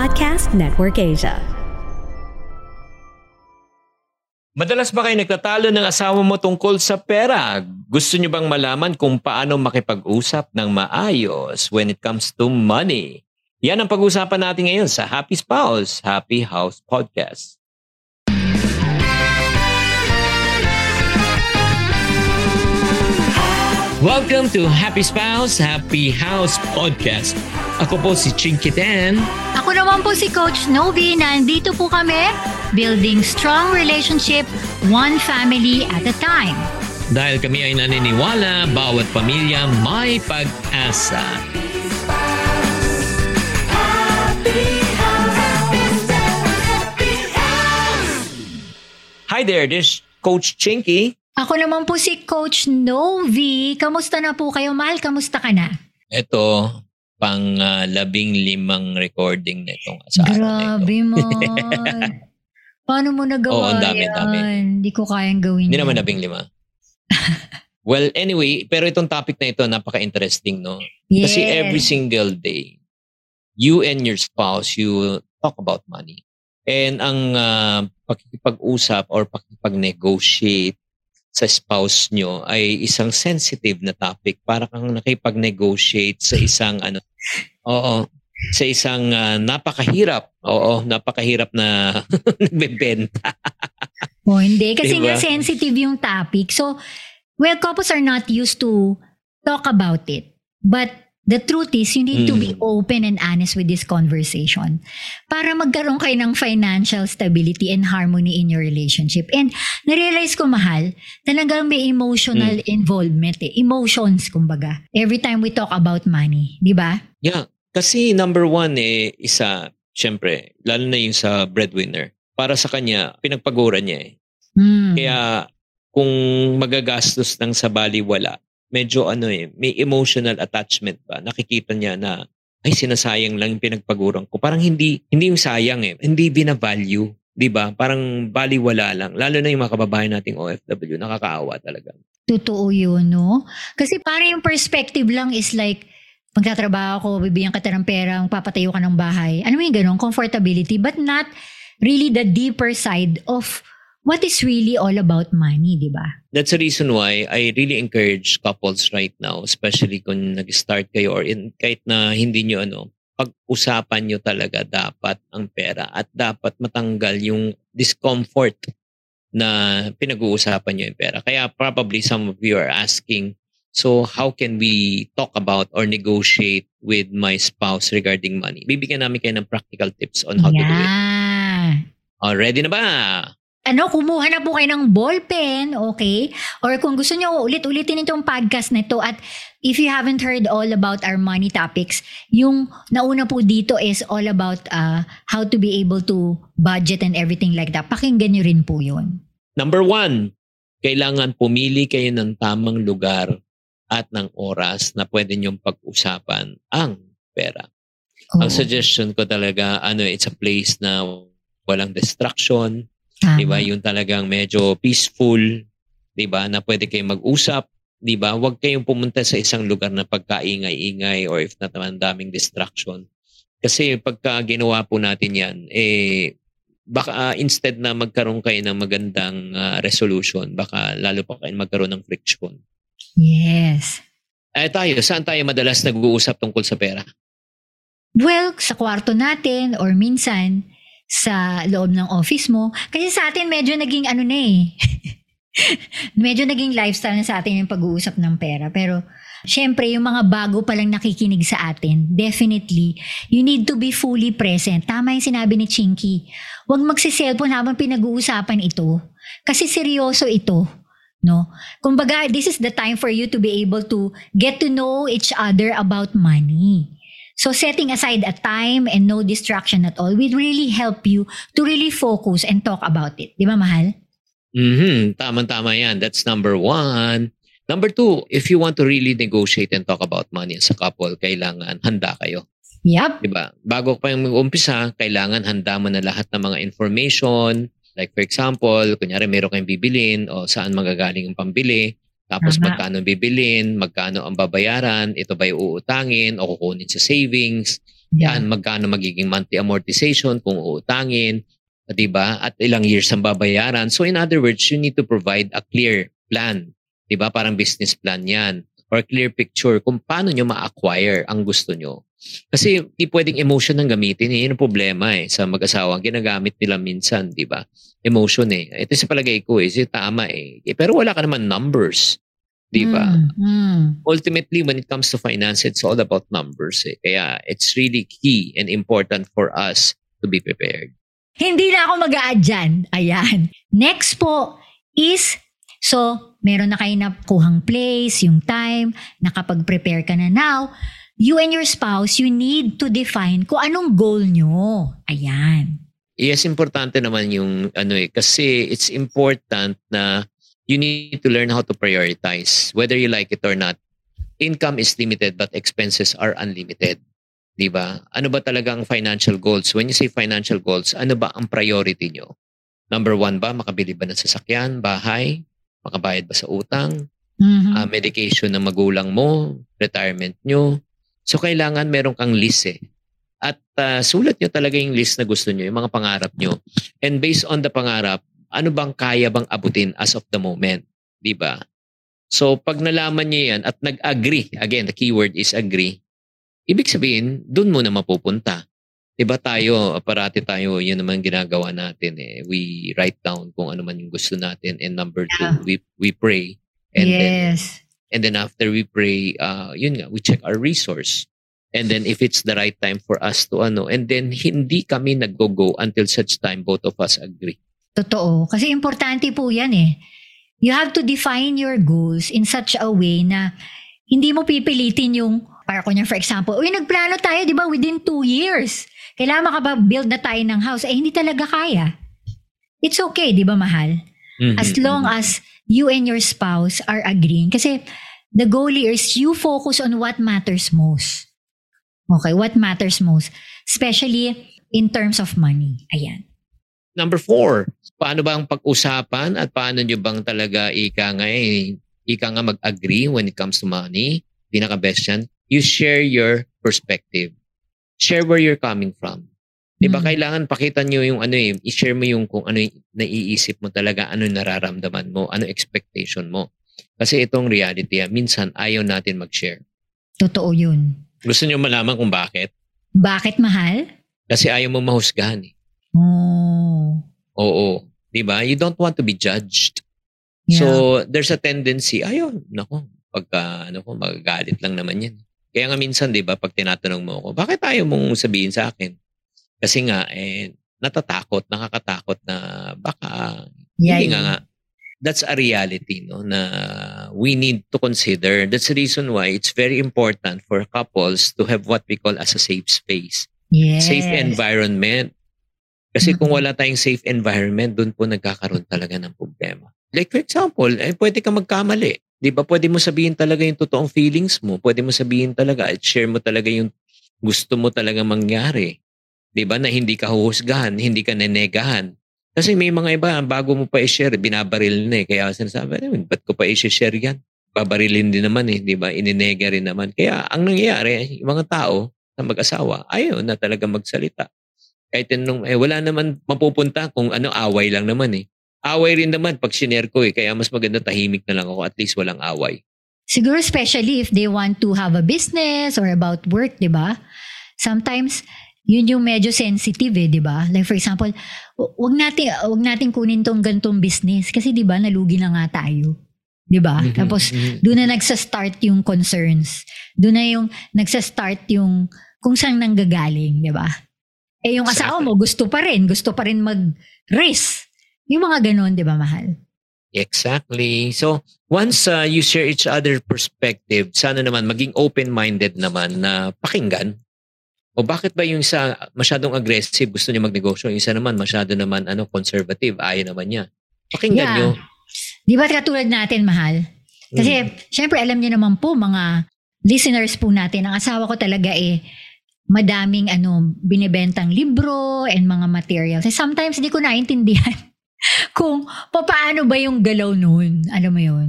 Podcast Network Asia. Madalas ba kayo nagtatalo ng asawa mo tungkol sa pera? Gusto nyo bang malaman kung paano makipag-usap ng maayos when it comes to money? Yan ang pag-uusapan natin ngayon sa Happy Spouse, Happy House Podcast. Welcome to Happy Spouse, Happy House Podcast. Ako po si Chinky Dan. Ako naman po si Coach Novi. Nandito po kami, building strong relationship, one family at a time. Dahil kami ay naniniwala, bawat pamilya may pag-asa. Hi there, this is Coach Chinky. Ako naman po si Coach Novi. Kamusta na po kayo, Mahal? Kamusta ka na? Ito, pang ah, labing limang recording na itong sa araw na ito. Grabe. Paano mo nagawa Oo, ang dami, yan? dami. Hindi ko kayang gawin Hindi naman labing lima. well, anyway, pero itong topic na ito, napaka-interesting, no? Yes. Kasi every single day, you and your spouse, you talk about money. And ang uh, pakikipag-usap or pakikipag-negotiate sa spouse nyo ay isang sensitive na topic para kang nakipag-negotiate sa isang ano oo sa isang ah, napakahirap oo napakahirap na nagbebenta Oh, hindi. Kasi Diba? nga sensitive yung topic. So, well, couples are not used to talk about it. But the truth is, you need to be Mm. open and honest with this conversation para magkaroon kayo ng financial stability and harmony in your relationship. And narealize ko, mahal, talagang may emotional Mm. involvement eh. Emotions, kumbaga. Every time we talk about money. Di ba? Yeah, kasi number one eh, isa, syempre, lalo na yung sa breadwinner. Para sa kanya, pinagpaguran niya eh. Mm. Kaya kung magagastos ng sa baliwala, medyo ano eh, may emotional attachment ba? Nakikita niya na, ay sinasayang lang yung pinagpaguran ko. Parang hindi, hindi yung sayang eh. Hindi bina-value. 'di ba? Parang baliwala lang. Lalo na yung mga kababayan nating OFW, nakakaawa talaga. Totoo yun, no? Kasi para yung perspective lang is like, magtatrabaho ko, bibigyan ka ng pera, papatayo ka ng bahay. Ano yung ganun? Comfortability. But not really the deeper side of what is really all about money, di ba? That's the reason why I really encourage couples right now, especially kung nag-start kayo or in, kahit na hindi nyo ano, pag-usapan nyo talaga dapat ang pera at dapat matanggal yung discomfort na pinag-uusapan nyo yung pera. Kaya probably some of you are asking, so how can we talk about or negotiate with my spouse regarding money? Bibigyan namin kayo ng practical tips on how to do it. yeah. Oh, ready na ba? Ano, kumuha na po kayo ng ballpen, okay? Or kung gusto nyo, ulit-ulitin itong podcast na ito at if you haven't heard all about our money topics, yung nauna po dito is all about uh, how to be able to budget and everything like that. Pakinggan nyo rin po yun. Number one, kailangan pumili kayo ng tamang lugar at ng oras na pwede niyong pag-usapan ang pera. Oo. Ang suggestion ko talaga, ano, it's a place na walang distraction. Di ba? Yung talagang medyo peaceful, di ba? Na pwede kayong mag-usap, di ba? Huwag kayong pumunta sa isang lugar na pagkaingay-ingay or if not naman daming distraction. Kasi pagka ginawa po natin yan, eh, baka ah, instead na magkaroon kayo ng magandang ah, resolution, baka lalo pa kayo magkaroon ng friction. Yes. Eh tayo, saan tayo madalas nag-uusap tungkol sa pera? Well, sa kwarto natin or minsan sa loob ng office mo. Kasi sa atin medyo naging ano na eh. medyo naging lifestyle na sa atin yung pag-uusap ng pera. Pero syempre yung mga bago pa lang nakikinig sa atin, definitely, you need to be fully present. Tama yung sinabi ni Chinky. Huwag magsiselfon habang pinag-uusapan ito. Kasi seryoso ito. No? Kumbaga, this is the time for you to be able to get to know each other about money. So setting aside a time and no distraction at all will really help you to really focus and talk about it. Di ba, mahal? Mhm, tama-tama yan. That's number one. Number two, if you want to really negotiate and talk about money as a couple, kailangan handa kayo. Yep. 'di ba? Bago pa yung mag-umpisa, kailangan handa mo na lahat ng mga information. Like for example, kunyari meron kayong bibilin o saan magagaling ang pambili. Tapos Tama. magkano bibilin, magkano ang babayaran, ito ba uutangin o kukunin sa savings. Yeah. Yan, magkano magiging monthly amortization kung uutangin, 'di ba? At ilang years ang babayaran. So in other words, you need to provide a clear plan, 'di ba? Parang business plan 'yan or clear picture kung paano nyo ma-acquire ang gusto nyo. Kasi di pwedeng emotion ang gamitin. Eh. Yun ang problema eh sa mag-asawa. Ginagamit nila minsan, di ba? Emotion eh. Ito sa palagay ko eh. Tama eh. eh. Pero wala ka naman numbers. Di ba? Mm, mm. Ultimately, when it comes to finance, it's all about numbers eh. Kaya it's really key and important for us to be prepared. Hindi na ako mag-a-add dyan. Ayan. Next po is So, meron na kayo nakuhang place, yung time, nakapag-prepare ka na now. You and your spouse, you need to define kung anong goal nyo. Ayan. Yes, importante naman yung ano eh. Kasi it's important na you need to learn how to prioritize. Whether you like it or not. Income is limited but expenses are unlimited. Di ba? Ano ba talaga ang financial goals? When you say financial goals, ano ba ang priority nyo? Number one ba, makabili ba ng sasakyan, bahay, makabayad ba sa utang, Mhm. uh, medication ng magulang mo, retirement nyo. So kailangan meron kang list eh. At uh, sulat nyo talaga yung list na gusto nyo, yung mga pangarap nyo. And based on the pangarap, ano bang kaya bang abutin as of the moment? Di ba? So pag nalaman nyo yan at nag-agree, again, the keyword is agree, ibig sabihin, dun mo na mapupunta. Diba tayo, parati tayo, yun naman ginagawa natin eh. We write down kung ano man yung gusto natin. And number two, Yeah. we, we pray. And then yes. And then after we pray, uh, yun nga, we check our resource. And then if it's the right time for us to ano, and then hindi kami nag-go-go until such time both of us agree. Totoo. Kasi importante po yan eh. You have to define your goals in such a way na hindi mo pipilitin yung, para kunya for example, uy, nagplano tayo, di ba, within two years. Kailangan makapag-build na tayo ng house. Eh, hindi talaga kaya. It's okay, di ba, mahal? As Mhm, long mhm. as you and your spouse are agreeing. Kasi the goal here is you focus on what matters most. Okay, what matters most. Especially in terms of money. Ayan. Number four, paano ba ang pag-usapan at paano nyo bang talaga ika nga, eh, ika nga mag-agree when it comes to money? Pinaka-best yan, you share your perspective. Share where you're coming from. Di ba Mm. kailangan pakita nyo yung ano eh, i-share mo yung kung ano yung naiisip mo talaga, ano yung nararamdaman mo, ano expectation mo. Kasi itong reality, ah, minsan ayaw natin mag-share. Totoo yun. Gusto nyo malaman kung bakit? Bakit mahal? Kasi ayaw mo mahusgahan eh. Oh. Oo. Di ba? You don't want to be judged. Yeah. So, there's a tendency, ayun, nako, pagka, ano ko, magagalit lang naman yan. Kaya nga minsan, di ba, pag tinatanong mo ako, bakit ayaw mong sabihin sa akin? Kasi nga, eh, natatakot, nakakatakot na baka, yeah, hindi nga nga. That's a reality, no, na we need to consider. That's the reason why it's very important for couples to have what we call as a safe space. Yes. Safe environment. Kasi kung Mhm. wala tayong safe environment, doon po nagkakaroon talaga ng problema. Like for example, eh, pwede ka magkamali. Di ba? Pwede mo sabihin talaga yung totoong feelings mo. Pwede mo sabihin talaga at share mo talaga yung gusto mo talaga mangyari. Di ba? Na hindi ka huhusgahan, hindi ka nenegahan. Kasi may mga iba, bago mo pa i-share, binabaril na eh. Kaya sinasabi, "Eh, ba't ko pa i-share yan? Babarilin din naman eh, di ba? Ininega rin naman. Kaya ang nangyayari, yung mga tao na mag-asawa, ayaw na talaga magsalita. Kahit nung, eh, wala naman mapupunta kung ano, away lang naman eh. Away rin naman pag sinare ko eh. Kaya mas maganda tahimik na lang ako. At least walang away. Siguro especially if they want to have a business or about work, di ba? Sometimes, yun yung medyo sensitive eh, di ba? Like for example, wag natin, wag natin kunin tong gantong business kasi di ba nalugi na nga tayo. Di ba? Mhm, Tapos, mhm. doon na nagsa-start yung concerns. Doon na yung nagsa-start yung kung saan nanggagaling, di ba? Eh yung asawa mo, gusto pa rin. Gusto pa rin mag-risk. Yung mga ganon, di ba, mahal? Exactly. So, once uh, you share each other perspective, sana naman maging open-minded naman na pakinggan. O bakit ba yung isa masyadong aggressive, gusto niya magnegosyo, yung isa naman masyado naman ano conservative, ayaw naman niya. Pakinggan Yeah. nyo. Di ba katulad natin, mahal? Kasi, Mm. syempre, alam niyo naman po, mga listeners po natin, ang asawa ko talaga eh, madaming ano, binibentang libro and mga materials. Eh, sometimes hindi ko naintindihan kung paano ba yung galaw nun. Alam mo yun?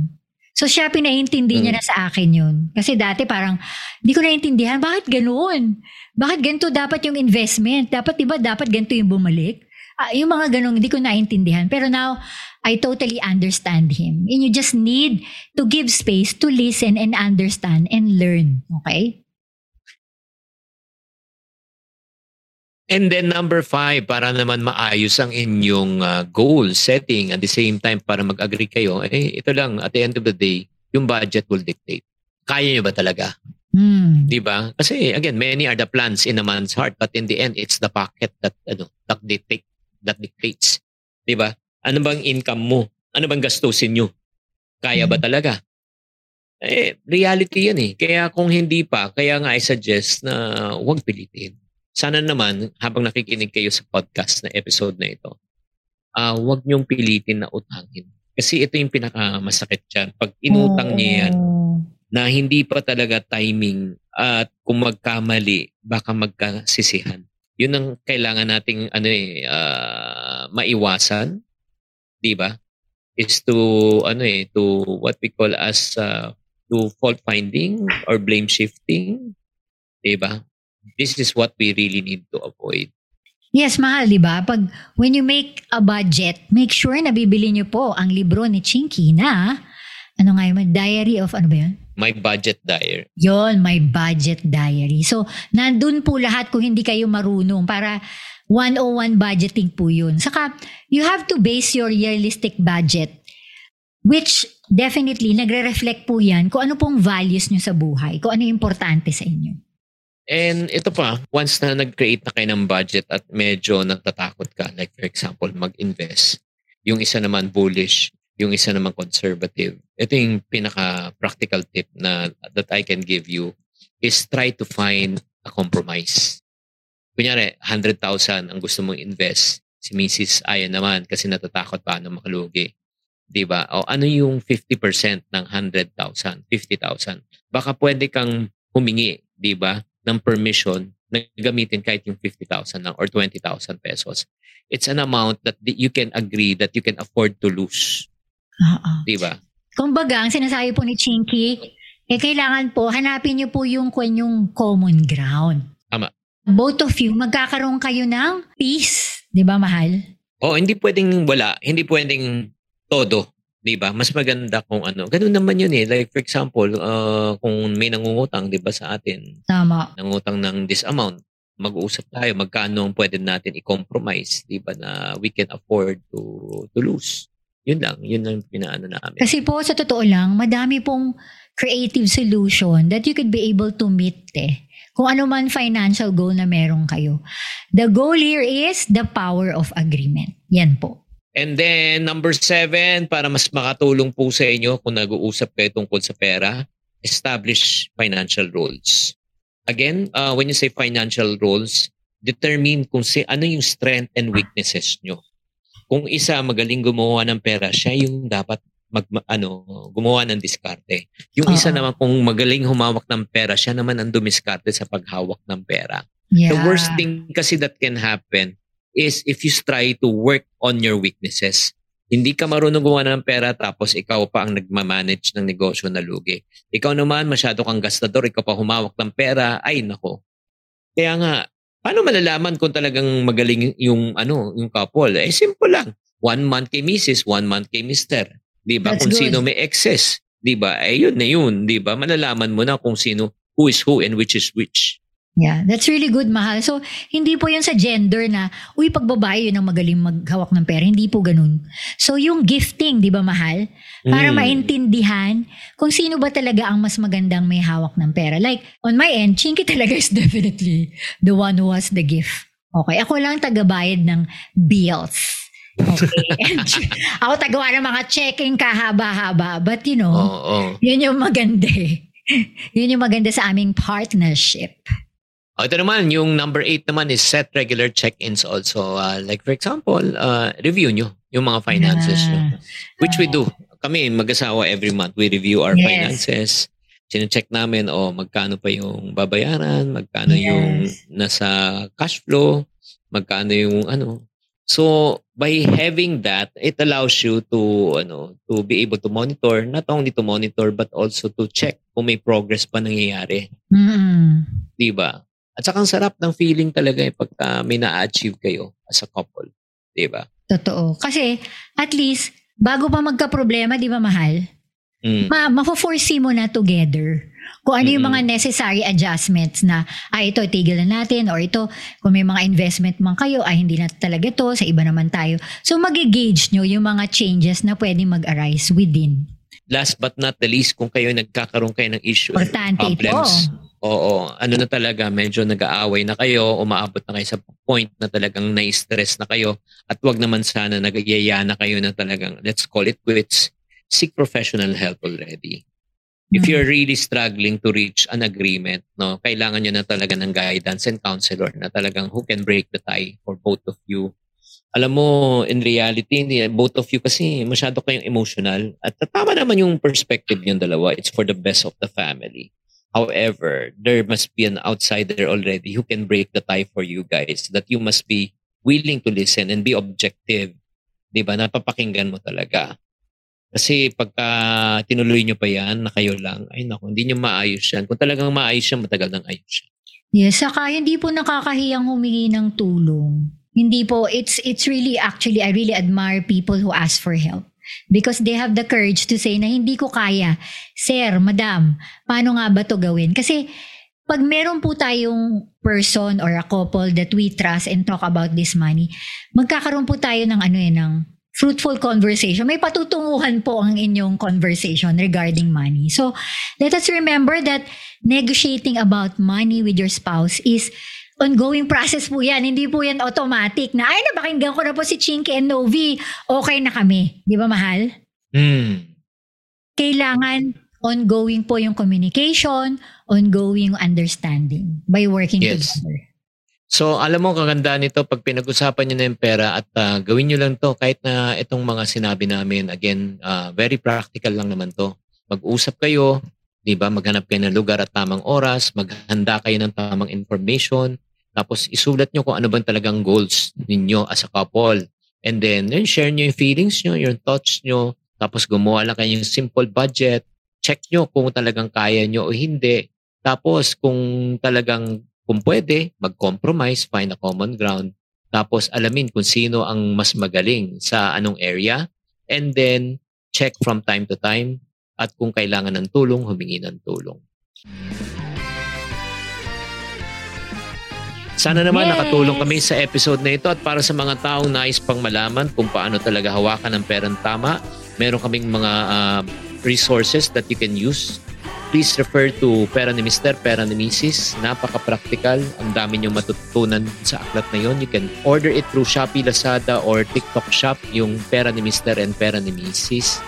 So siya pinaintindi niya Mm. na sa akin yun. Kasi dati parang, hindi ko naintindihan, bakit ganoon? Bakit ganito dapat yung investment? Dapat, di ba, dapat ganito yung bumalik? Ah, yung mga ganong, hindi ko naintindihan. Pero now, I totally understand him. And you just need to give space to listen and understand and learn. Okay? And then number five, para naman maayos ang inyong uh, goal setting at the same time para mag-agree kayo, eh ito lang, at the end of the day, yung budget will dictate. Kaya nyo ba talaga? Hmm. Di ba? Kasi again, many are the plans in a man's heart but in the end, it's the pocket that ano, that dictate, that dictates. Di ba? Ano bang income mo? Ano bang gastusin nyo? Kaya ba talaga? Eh, reality yan eh. Kaya kung hindi pa, kaya nga I suggest na huwag pilitin. Sana naman, habang nakikinig kayo sa podcast na episode na ito, ah huwag niyong pilitin na utangin. Kasi ito yung pinakamasakit dyan. Pag inutang niya yan, na hindi pa talaga timing at kung magkamali, baka magkasisihan. Yun ang kailangan nating ano eh, ah, maiwasan, 'di ba? Is to ano eh, to what we call as uh, to fault finding or blame shifting, 'di ba? This is what we really need to avoid. Yes, mahal, di ba? Pag, when you make a budget, make sure na bibili niyo po ang libro ni Chinky na, ano nga yun, Diary of, ano ba yun? My budget diary. Yon, my budget diary. So, nandun po lahat kung hindi kayo marunong para 101 budgeting po yun. Saka, you have to base your realistic budget which definitely nagre-reflect po yan kung ano pong values nyo sa buhay, kung ano importante sa inyo. And ito pa, once na nag-create na kayo ng budget at medyo natatakot ka, like for example, mag-invest, yung isa naman bullish, yung isa naman conservative. Ito yung pinaka-practical tip na that I can give you is try to find a compromise. Kunyari, 100,000 ang gusto mong invest. Si Mrs. Aya naman kasi natatakot paano makalugi. 'Di ba? O ano yung 50% ng 100,000, 50,000? Baka pwede kang humingi, 'di ba? Ng permission na gamitin kahit yung 50,000 lang or 20,000 pesos. It's an amount that you can agree that you can afford to lose. Oo. Di ba? Kumbaga, ang sinasabi po ni Chinky, eh kailangan po, hanapin niyo po yung, yung common ground. Tama. Both of you, magkakaroon kayo ng peace. Di ba, mahal? O hindi pwedeng wala, hindi pwedeng todo. Di ba? Mas maganda kung ano. Ganun naman yun eh. Like for example, uh, kung may nangungutang, di ba sa atin, Tama. nangutang ng this amount, mag-uusap tayo, magkano ang pwede natin i-compromise, di ba, na we can afford to to lose. Yun lang, yun lang pinaano namin. Kasi po, sa totoo lang, madami pong creative solution that you could be able to meet eh. Kung ano man financial goal na meron kayo. The goal here is the power of agreement. Yan po. And then, number seven, para mas makatulong po sa inyo kung nag-uusap kayo tungkol sa pera, establish financial roles. Again, uh, when you say financial roles, determine kung si ano yung strength and weaknesses nyo. Kung isa magaling gumawa ng pera, siya yung dapat mag, ma- ano, gumawa ng diskarte. Yung isa Oo. naman kung magaling humawak ng pera, siya naman ang dumiskarte sa paghawak ng pera. Yeah. The worst thing kasi that can happen is if you try to work on your weaknesses. Hindi ka marunong gumawa ng pera tapos ikaw pa ang nagmamanage ng negosyo na lugi. Ikaw naman masyado kang gastador, ikaw pa humawak ng pera, ay nako. Kaya nga, paano malalaman kung talagang magaling yung ano, yung couple? Eh simple lang. One month kay Mrs., one month kay Mr. 'Di ba? Kung good. sino may excess, 'di ba? Eh yun na yun, 'di ba? Malalaman mo na kung sino who is who and which is which. Yeah, that's really good, mahal. So, hindi po yun sa gender na, uy, pag babae yun ang magaling maghawak ng pera. Hindi po ganun. So, yung gifting, di ba, mahal? Para Mm. maintindihan kung sino ba talaga ang mas magandang may hawak ng pera. Like, on my end, Chinky talaga is definitely the one who has the gift. Okay, ako lang tagabayad ng bills. Okay. And ako tagawa ng mga checking kahaba-haba. But you know, Oo. yun yung maganda eh. Yun yung maganda sa aming partnership. Oh, ito naman, yung number eight naman is set regular check-ins also. Uh, like for example, uh, review nyo yung mga finances nyo. Which we do. Kami, mag-asawa every month, we review our Yes. finances. Sino-check namin, oh, magkano pa yung babayaran, magkano Yes. yung nasa cash flow, magkano yung ano. So by having that, it allows you to ano to be able to monitor, not only to monitor but also to check kung may progress pa nangyayari. Mm. 'Di ba? At saka ang sarap ng feeling talaga eh pagka may na-achieve kayo as a couple. 'Di ba? Totoo. Kasi at least bago pa magka-problema, 'di ba mahal? Mm. Ma mafo-foresee mo na together kung ano yung mga necessary adjustments na ah ito tigilan natin or ito kung may mga investment man kayo ay hindi na talaga to sa iba naman tayo. So magi-gauge nyo yung mga changes na pwedeng mag-arise within. Last but not the least, kung kayo nagkakaroon kayo ng issue, Importante problems, ito. Oo, ano na talaga, medyo nag-aaway na kayo, umaabot na kayo sa point na talagang na-stress na kayo at wag naman sana nagayaya na kayo na talagang, let's call it quits, seek professional help already. If Hmm. you're really struggling to reach an agreement, no, kailangan nyo na talaga ng guidance and counselor na talagang who can break the tie for both of you. Alam mo, in reality, both of you kasi masyado kayong emotional. At tama naman yung perspective yung dalawa. It's for the best of the family. However, there must be an outsider already who can break the tie for you guys. That you must be willing to listen and be objective. Di ba? Napapakinggan mo talaga. Kasi pagka tinuloy nyo pa yan na kayo lang, ay naku, hindi nyo maayos yan. Kung talagang maayos yan, matagal nang ayos yan. Yes, saka hindi po nakakahiyang humingi ng tulong. Hindi po, it's it's really actually, I really admire people who ask for help. Because they have the courage to say na hindi ko kaya. Sir, madam, paano nga ba to gawin? Kasi pag meron po tayong person or a couple that we trust and talk about this money, magkakaroon po tayo ng ano eh, ng fruitful conversation. May patutunguhan po ang inyong conversation regarding money. So, let us remember that negotiating about money with your spouse is ongoing process po yan. Hindi po yan automatic na, ay, napakinggan ko na po si Chinky and Novi. Okay na kami. Di ba, mahal? Hmm. Kailangan ongoing po yung communication, ongoing understanding by working Yes. together. So, alam mo, kagandaan nito pag pinag-usapan nyo na yung pera at ah, gawin nyo lang to kahit na itong mga sinabi namin, again, ah, very practical lang naman to. Mag-usap kayo, di ba? Maghanap kayo ng lugar at tamang oras, maghanda kayo ng tamang information, tapos isulat nyo kung ano bang talagang goals ninyo as a couple. And then, yun, share nyo yung feelings nyo, yung thoughts nyo, tapos gumawa lang kayo ng simple budget, check nyo kung talagang kaya nyo o hindi. Tapos, kung talagang kung pwede, mag-compromise, find a common ground. Tapos alamin kung sino ang mas magaling sa anong area. And then, check from time to time. At kung kailangan ng tulong, humingi ng tulong. Sana naman Yes! nakatulong kami sa episode na ito at para sa mga taong nais pang malaman kung paano talaga hawakan ng perang tama, meron kaming mga ah, resources that you can use please refer to Pera ni Mr. Pera ni Mrs. Napaka-practical. Ang dami nyo matutunan sa aklat na yon. You can order it through Shopee, Lazada, or TikTok Shop, yung Pera ni Mr. and Pera ni Mrs.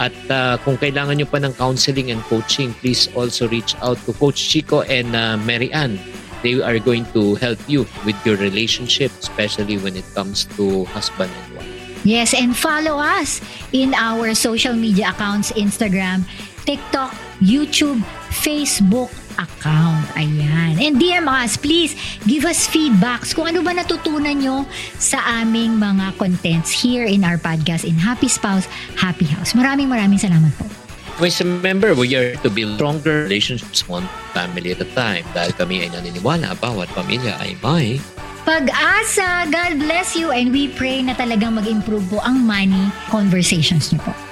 At uh, kung kailangan nyo pa ng counseling and coaching, please also reach out to Coach Chico and uh, Mary Ann. They are going to help you with your relationship, especially when it comes to husband and wife. Yes, and follow us in our social media accounts, Instagram, TikTok, YouTube, Facebook account. Ayan. And DM us, please give us feedbacks kung ano ba natutunan nyo sa aming mga contents here in our podcast in Happy Spouse, Happy House. Maraming maraming salamat po. Always remember, we are to build stronger relationships one family at a time. Dahil kami ay naniniwala, bawat pamilya ay may Pag-asa, God bless you and we pray na talagang mag-improve po ang money conversations nyo po.